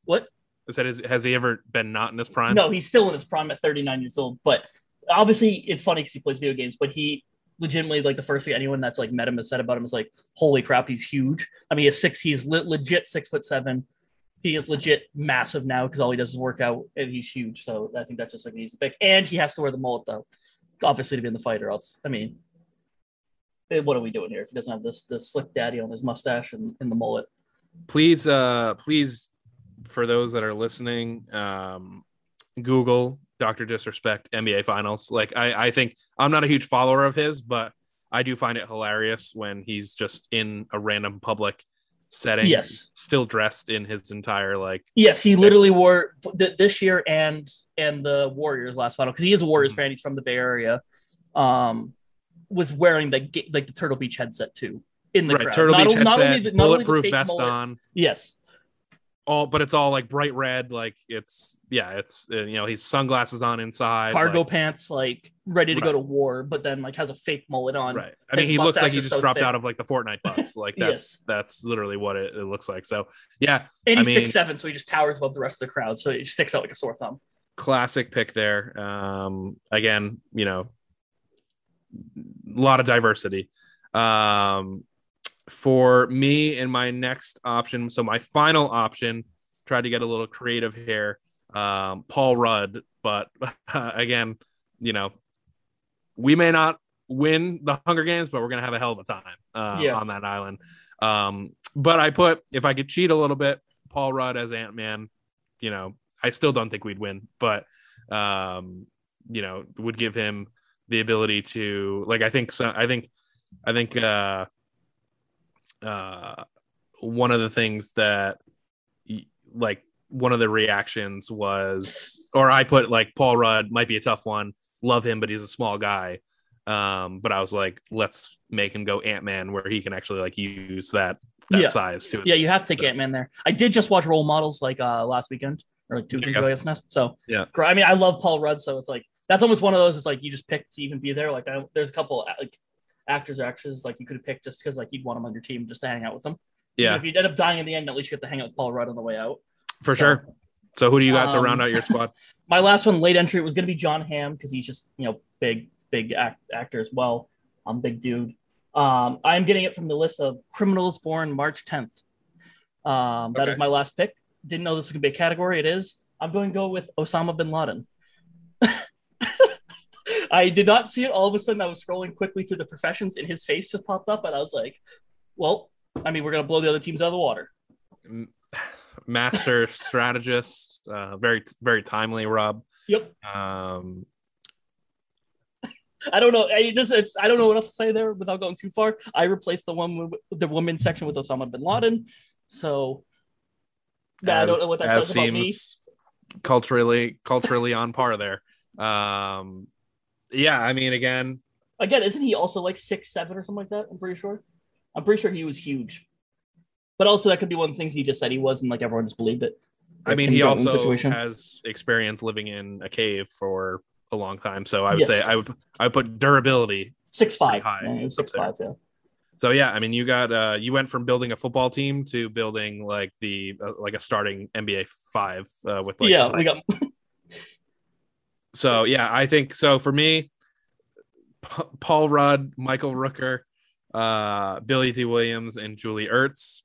What? Is that is, has he ever been not in his prime? No, he's still in his prime at 39 years old. But obviously, it's funny because he plays video games. But he legitimately like the first thing anyone that's like met him has said about him is like, "Holy crap, he's huge." I mean, he's six. He's le- legit six foot seven. He is legit massive now because all he does is work out and he's huge. So I think that's just like an easy pick. And he has to wear the mullet though, obviously to be in the fight, or else I mean, eh, what are we doing here if he doesn't have this this slick daddy on his mustache and, and the mullet? Please, uh, please, for those that are listening, um, Google Dr. Disrespect NBA Finals. Like I, I think I'm not a huge follower of his, but I do find it hilarious when he's just in a random public setting. Yes, still dressed in his entire like. Yes, he literally wore th- this year and and the Warriors last final because he is a Warriors mm-hmm. fan. He's from the Bay Area. Um, was wearing the like the Turtle Beach headset too in the right, crowd. Turtle not, Beach not, headset, not only the, bulletproof vest mullet, on. Yes, all but it's all like bright red like it's yeah it's uh, you know he's sunglasses on inside cargo like, pants like ready to right. go to war but then like has a fake mullet on. Right. I mean he looks like he just so dropped thick. out of like the fortnite bus. Like that's yes. that's literally what it, it, looks like. So yeah and he's I mean, six seven so he just towers above the rest of the crowd so he sticks out like a sore thumb. Classic pick there. Um again you know a lot of diversity. Um for me and my next option. So my final option, tried to get a little creative here. Um, Paul Rudd, but uh, again, you know, we may not win the Hunger Games, but we're gonna have a hell of a time uh, yeah. on that island. Um, but I put if I could cheat a little bit, Paul Rudd as Ant Man. You know, I still don't think we'd win, but um, you know, would give him the ability to like. I think so. I think I think uh, uh, one of the things that like one of the reactions was or i put like paul rudd might be a tough one. Love him but he's a small guy. Um but i was like let's make him go ant-man where he can actually like use that that yeah. size too yeah you have to take so. ant-man there. I did just watch role models like uh last weekend or like two weekends ago i guess so yeah. i mean i love paul rudd so it's like that's almost one of those it's like you just pick to even be there. Like I, there's a couple like actors or actresses like you could have picked just because like you'd want them on your team just to hang out with them. Yeah. if you end up dying in the end, at least you get to hang out with Paul Rudd on the way out. For so, sure. So who do you got um, to round out your squad? my last one, late entry, was going to be Jon Hamm because he's just you know big, big act, actor as well. I'm big dude. Um, I'm getting it from the list of criminals born March 10th. Um, that okay. is my last pick. Didn't know this was going to be a category. It is. I'm going to go with Osama bin Laden. I did not see it. All of a sudden, I was scrolling quickly through the professions, and his face just popped up, and I was like, "Well, I mean, we're gonna blow the other teams out of the water." Master strategist, uh, very very timely, Rob. Yep. Um, I don't know. I just it's I don't know what else to say there without going too far. I replaced the one with, the woman section with Osama bin Laden, so as, I don't know what that says about me. Culturally, culturally on par there. Um, yeah, I mean, again, again, isn't he also like six seven or something like that? I'm pretty sure. I'm pretty sure he was huge. But also, that could be one of the things he just said he was, and like everyone just believed it. I mean, he also situation. has experience living in a cave for a long time, so I would yes. say I would I would put durability Six five. Yeah, six five. Yeah. So yeah, I mean, you got uh, you went from building a football team to building like the uh, like a starting NBA five uh, with like yeah, we got. So yeah, I think so. For me, P- Paul Rudd, Michael Rooker, uh, Billy Dee Williams, and Julie Ertz.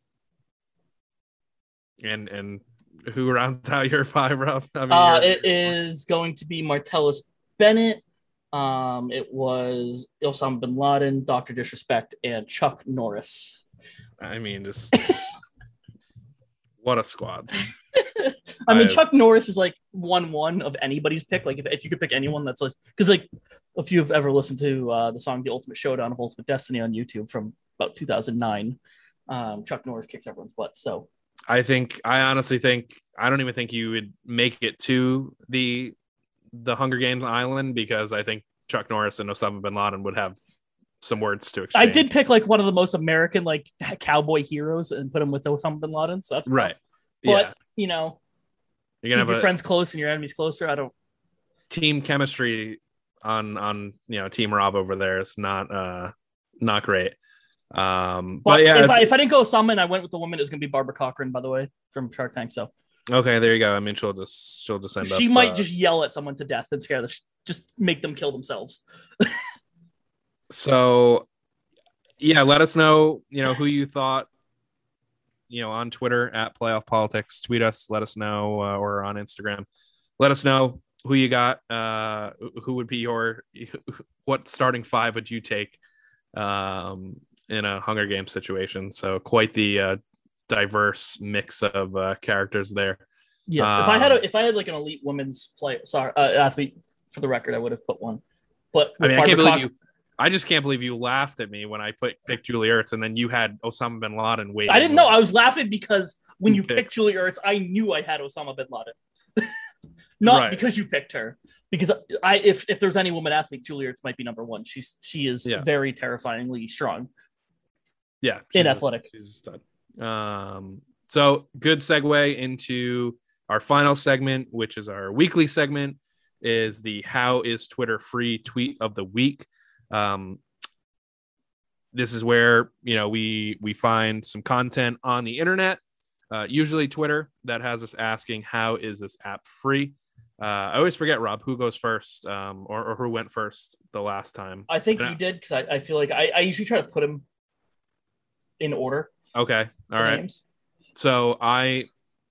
And and who rounds out your five round? I mean, uh, it is going to be Martellus Bennett. Um, it was Osama bin Laden, Doctor Disrespect, and Chuck Norris. I mean, just what a squad. I mean, I, Chuck Norris is like one one of anybody's pick. Like, if, if you could pick anyone that's like, because like, if you've ever listened to uh, the song "The Ultimate Showdown of Ultimate Destiny" on YouTube from about 2009, um, Chuck Norris kicks everyone's butt. So, I think, I honestly think, I don't even think you would make it to the the Hunger Games island because I think Chuck Norris and Osama bin Laden would have some words to exchange. I did pick like one of the most American like cowboy heroes and put him with Osama bin Laden, so that's right. Tough. But yeah. you know, you're gonna keep have your friends close and your enemies closer. I don't team chemistry on on you know Team Rob over there is not uh not great. Um, but, but yeah, if I, if I didn't go Osama and I went with the woman, it's gonna be Barbara Corcoran, by the way, from Shark Tank. So Okay, there you go. I mean, she'll just she'll just end she up, might uh, just yell at someone to death and scare the sh- just make them kill themselves. so, yeah, let us know. You know who you thought. You know, on Twitter at Playoff Politics, tweet us. Let us know, uh, or on Instagram, let us know who you got. Uh, who would be your what starting five would you take um, in a Hunger Games situation? So quite the uh, diverse mix of uh, characters there. Yes, um, if I had a, um, if I had like an elite women's play, sorry, uh, athlete for the record, I would have put one. But I mean, I can't believe you. I just can't believe you laughed at me when I put picked Julie Ertz, and then you had Osama bin Laden waiting. I didn't know. I was laughing because when you picked Julie Ertz, I knew I had Osama bin Laden. Not right. because you picked her, because I if if there's any woman athlete, Julie Ertz might be number one. She's she is yeah. very terrifyingly strong. Yeah, in athletic. A, she's a stud. Um, so good segue into our final segment, which is our weekly segment, is the "How is Twitter free?" tweet of the week. Um, this is where you know we we find some content on the internet, uh, usually Twitter, that has us asking, "How is this app free?" Uh, I always forget, Rob, who goes first, um, or, or who went first the last time. I think you did because I, I feel like I, I usually try to put them in order. Okay. All right. Names. So I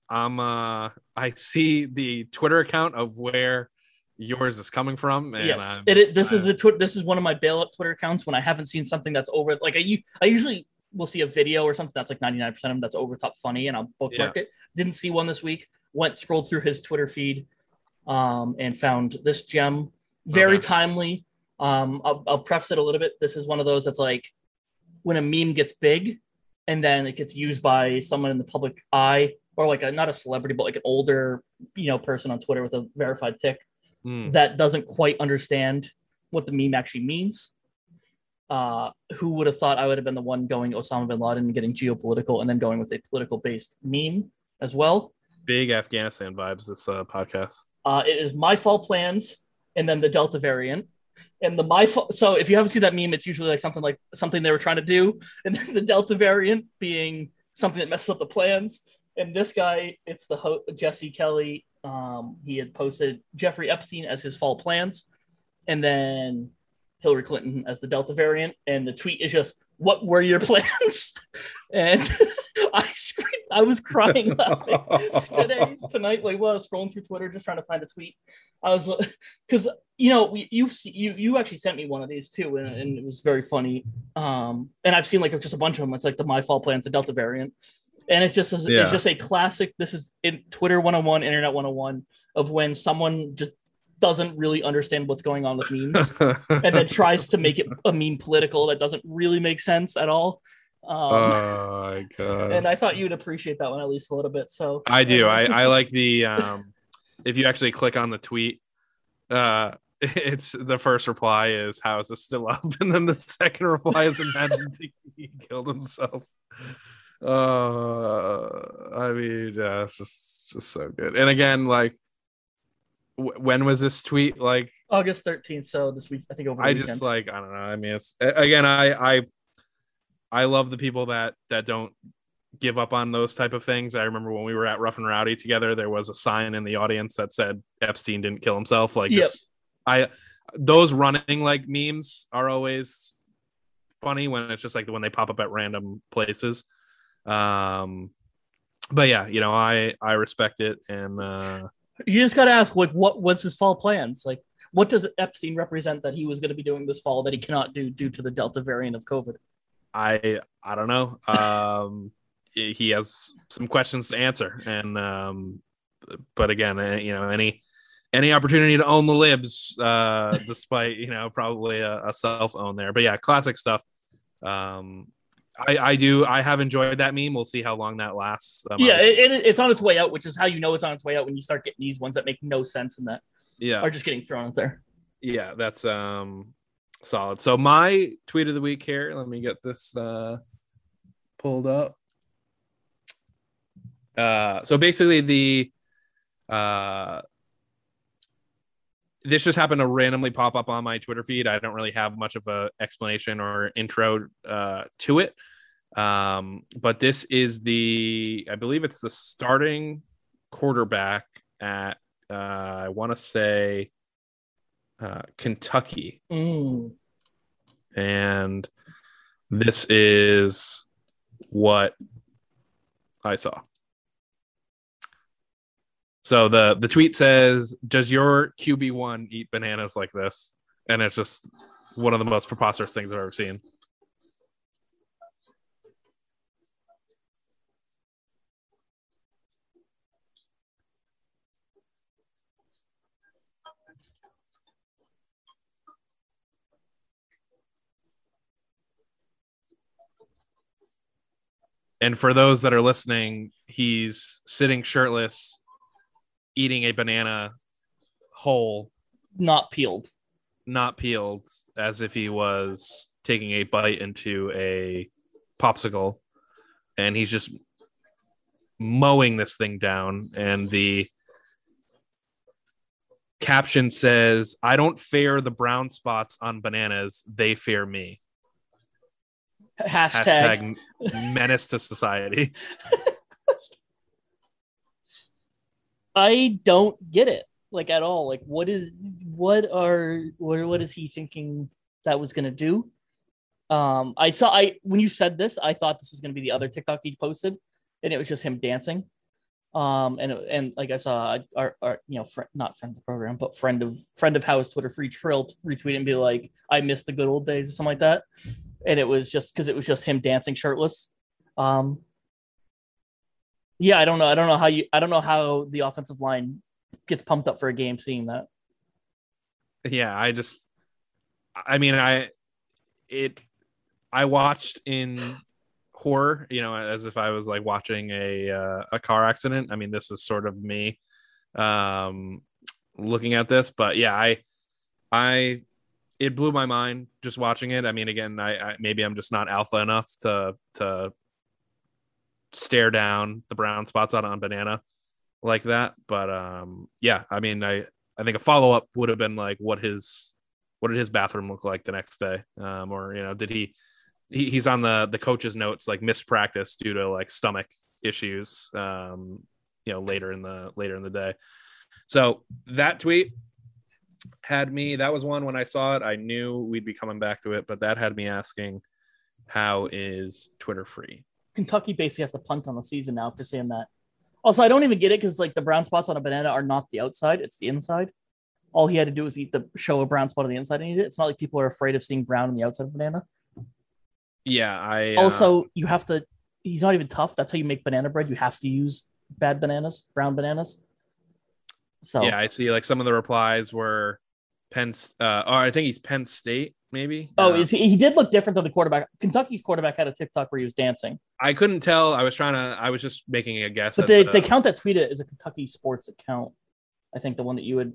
I'm uh I see the Twitter account of where yours is coming from. And yes, it, it, this I, is a tw- this is one of my bail up Twitter accounts when I haven't seen something that's over like I I usually will see a video or something that's like 99% of them that's over top funny and I'll bookmark yeah. it. Didn't see one this week. Went scrolled through his Twitter feed um and found this gem very okay. timely. Um I'll, I'll preface it a little bit. This is one of those that's like when a meme gets big and then it gets used by someone in the public eye or like a not a celebrity but like an older you know person on twitter with a verified tick mm. that doesn't quite understand what the meme actually means. Uh, who would have thought i would have been the one going osama bin laden and getting geopolitical and then going with a political based meme as well? Big afghanistan vibes this uh, podcast. Uh, it is my fall plans and then the delta variant. And the my so if you haven't seen that meme it's usually like something like something they were trying to do. And then the delta variant being something that messes up the plans. And this guy it's the ho- jesse kelly um, he had posted jeffrey epstein as his fall plans and then hillary clinton as the delta variant and the tweet is just what were your plans and i screamed i was crying laughing today tonight like while i was scrolling through twitter just trying to find a tweet i was because you know, you you you actually sent me one of these too, and, and, it was very funny. Um, and I've seen like just a bunch of them. It's like the My Fall Plans, the Delta variant, and it's just yeah. it's just a classic. This is in Twitter 101, Internet 101 of when someone just doesn't really understand what's going on with memes, and then tries to make it a meme political that doesn't really make sense at all. Um, oh my god! And I thought you'd appreciate that one at least a little bit. So I do. I I like the um, if you actually click on the tweet uh it's the first reply is how is this still up and then the second reply is imagine he killed himself uh i mean yeah it's just just so good and again like w- when was this tweet like August 13th. So this week, I think over. I weekend. just like I don't know. I mean, it's again, I I I love the people that that don't give up on those type of things. I remember when we were at Rough and Rowdy together, there was a sign in the audience that said Epstein didn't kill himself. Like, yep. just I those running like memes are always funny when it's just like when they pop up at random places. Um, but yeah, you know, I I respect it, and uh, you just got to ask, like, what was his fall plans? Like, what does Epstein represent that he was going to be doing this fall that he cannot do due to the Delta variant of COVID? I I don't know. Um, he has some questions to answer, and um, but again, uh, you know, any any opportunity to own the libs, uh, despite you know probably a, a self own there. But yeah, classic stuff. Um, I, I do. I have enjoyed that meme. We'll see how long that lasts. Um, yeah, it, it, it's on its way out, which is how you know it's on its way out when you start getting these ones that make no sense and that yeah are just getting thrown out there. Yeah, that's um solid. So my tweet of the week here. Let me get this uh pulled up. Uh, so basically the uh this just happened to randomly pop up on my Twitter feed. I don't really have much of a explanation or intro uh, to it. Um, but this is the, I believe it's the starting quarterback at, uh, I want to say, uh, Kentucky. Mm. And this is what I saw. So the the tweet says, "Does your QB one eat bananas like this?" And it's just one of the most preposterous things I've ever seen. And for those that are listening, he's sitting shirtless eating a banana whole, not peeled, not peeled, as if he was taking a bite into a popsicle, and he's just mowing this thing down. And the caption says, "I don't fear the brown spots on bananas; they fear me." Hashtag, Hashtag menace to society. I don't get it like at all. Like what is what are what what is he thinking that was gonna do? Um I saw I when you said this, I thought this was gonna be the other TikTok he posted, and it was just him dancing. Um and and like I saw our, our you know friend not friend of the program, but friend of friend of house Twitter free trill retweet and be like, I miss the good old days or something like that. And it was just because it was just him dancing shirtless. Um yeah, I don't know. I don't know how you. I don't know how the offensive line gets pumped up for a game seeing that. Yeah, I just. I mean, I it. I watched in horror, you know, as if I was like watching a uh, a car accident. I mean, this was sort of me um looking at this, but yeah, I I it blew my mind just watching it. I mean, again, I, I maybe I'm just not alpha enough to to stare down the brown spots on on banana like that. But um, yeah, I mean, I I think a follow up would have been like, what his what did his bathroom look like the next day, um, or you know, did he, he he's on the the coach's notes like missed practice due to like stomach issues, um, you know, later in the later in the day. So that tweet had me. That was one when I saw it, I knew we'd be coming back to it, but that had me asking, how is Twitter free? Kentucky basically has to punt on the season now after saying that. Also, I don't even get it because like the brown spots on a banana are not the outside; it's the inside. All he had to do was eat the show a brown spot on the inside and eat it. It's not like people are afraid of seeing brown on the outside of banana. Yeah, I uh... also you have to. He's not even tough. That's how you make banana bread. You have to use bad bananas, brown bananas. So yeah, I see. Like some of the replies were Penn. Uh, or I think he's Penn State maybe. Oh, uh, he, he did look different than the quarterback. Kentucky's quarterback had a TikTok where he was dancing. I couldn't tell. I was trying to. I was just making a guess. But they, the, they count that tweet as a Kentucky sports account. I think the one that you would,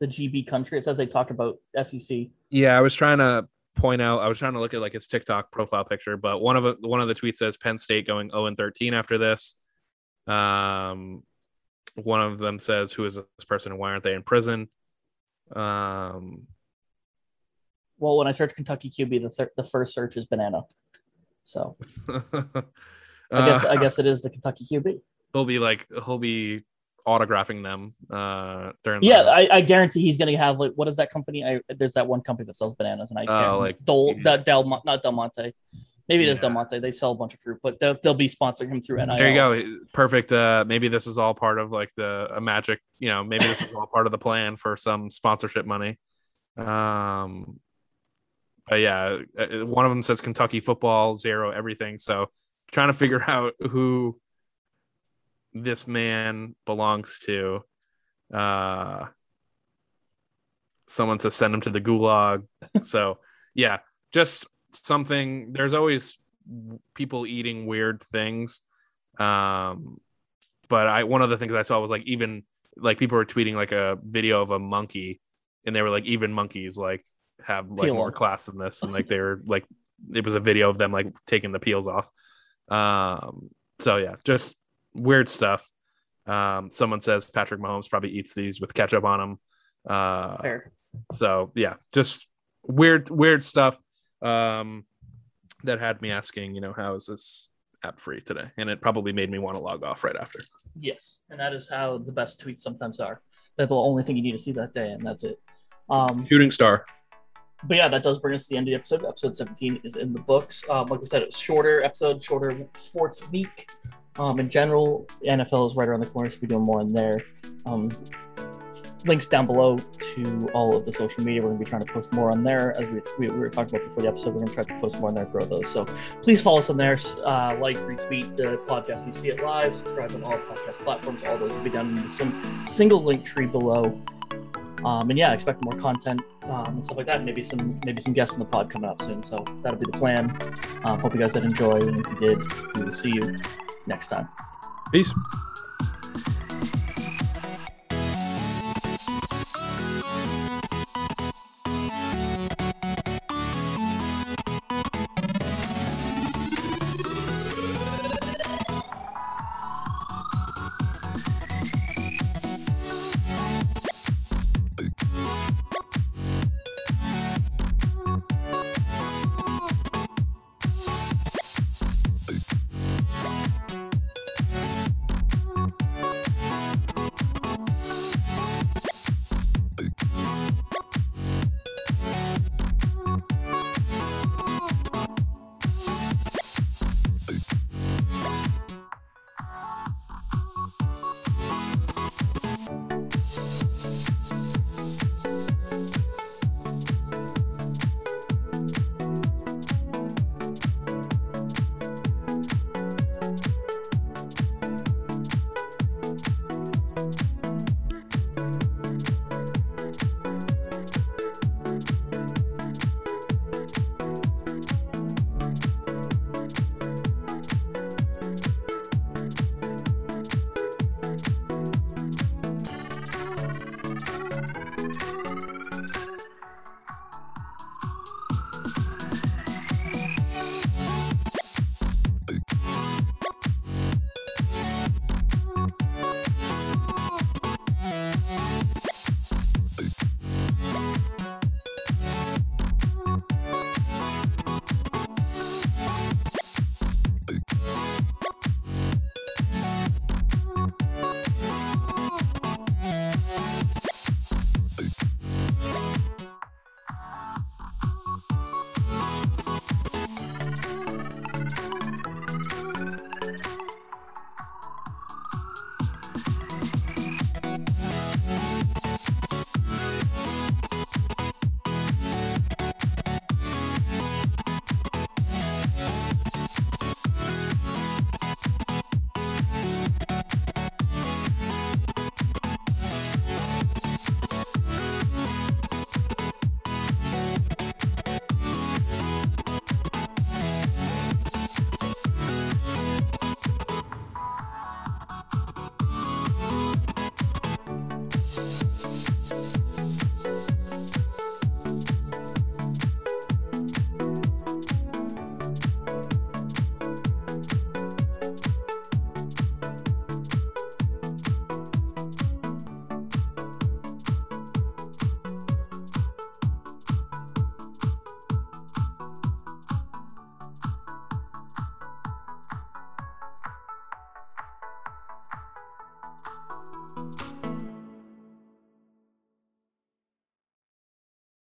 the GB country. It says they talk about SEC. Yeah, I was trying to point out. I was trying to look at like his TikTok profile picture, but one of the one of the tweets says Penn State going 0 and 13 after this. Um, one of them says, "Who is this person and why aren't they in prison?" Um, well, when I search Kentucky QB, the thir- the first search is banana. So I guess I uh, guess it is the Kentucky QB. He'll be like he'll be autographing them uh during yeah the... I, I, guarantee he's gonna have like what is that company i there's that one company that sells bananas and i can't uh, like Dole, yeah. Del, not del monte maybe it is yeah. del monte they sell a bunch of fruit but they'll, they'll be sponsoring him through NIL. there you go perfect uh maybe this is all part of like the a magic you know maybe this is all part of the plan for some sponsorship money um but yeah uh, one of them says kentucky football zero everything so trying to figure out who this man belongs to. Uh, someone to send him to the gulag. so yeah, just something. There's always people eating weird things. Um, but I one of the things I saw was like even like people were tweeting like a video of a monkey, and they were like even monkeys like have like Peel more class than this, and like they were like it was a video of them like taking the peels off. Um, so yeah, just weird stuff. Um, someone says Patrick Mahomes probably eats these with ketchup on them. Uh, Fair. So yeah, just weird, weird stuff. Um, that had me asking, you know, how is this app free today? And it probably made me want to log off right after. Yes, and that is how the best tweets sometimes are. They're the only thing you need to see that day, and that's it. Um, Shooting star. But yeah, that does bring us to the end of the episode. Episode 17 is in the books. Um, like we said, it was shorter episode, shorter sports week. Um, in general, NFL is right around the corner, so we're doing more in there. Um, links down below to all of the social media. We're going to be trying to post more on there. As we, we, we were talking about before the episode, we're going to try to post more on there, grow those. So please follow us on there. Uh, like, retweet the podcast. We see it live. Subscribe on all podcast platforms. All those will be down in some single link tree below. Um, and yeah, expect more content um, and stuff like that. Maybe some maybe some guests in the pod coming up soon. So that'll be the plan. Uh, hope you guys did enjoy. And if you did, we will see you next time. Peace.